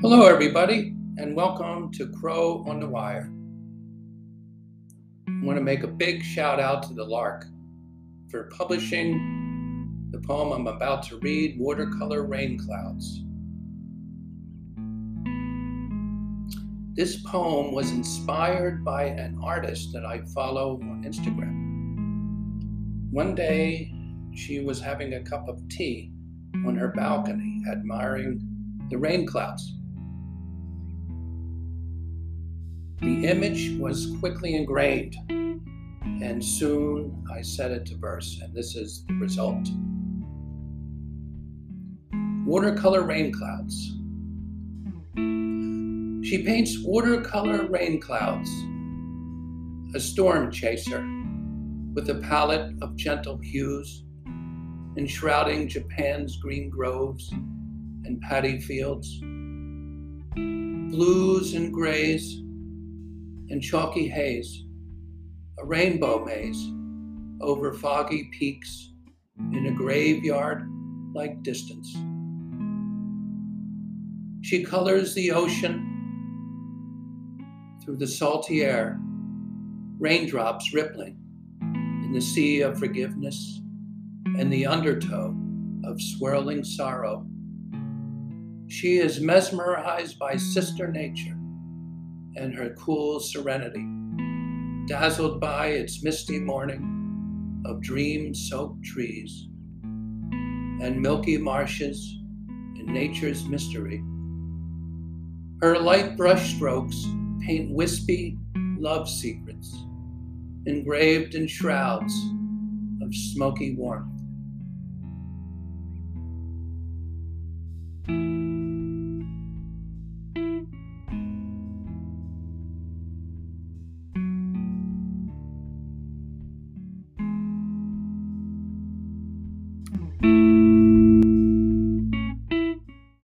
Hello, everybody, and welcome to Crow on the Wire. I want to make a big shout out to the Lark for publishing the poem I'm about to read, Watercolor Rain Clouds. This poem was inspired by an artist that I follow on Instagram. One day, she was having a cup of tea on her balcony, admiring the rain clouds. The image was quickly ingrained, and soon I set it to verse, and this is the result. Watercolor rain clouds. She paints watercolor rain clouds, a storm chaser with a palette of gentle hues, enshrouding Japan's green groves and paddy fields, blues and grays and chalky haze, a rainbow maze over foggy peaks in a graveyard like distance. She colors the ocean through the salty air, raindrops rippling in the sea of forgiveness and the undertow of swirling sorrow. She is mesmerized by Sister Nature and her cool serenity, dazzled by its misty morning of dream soaked trees and milky marshes in nature's mystery. Her light brush strokes paint wispy love secrets engraved in shrouds of smoky warmth.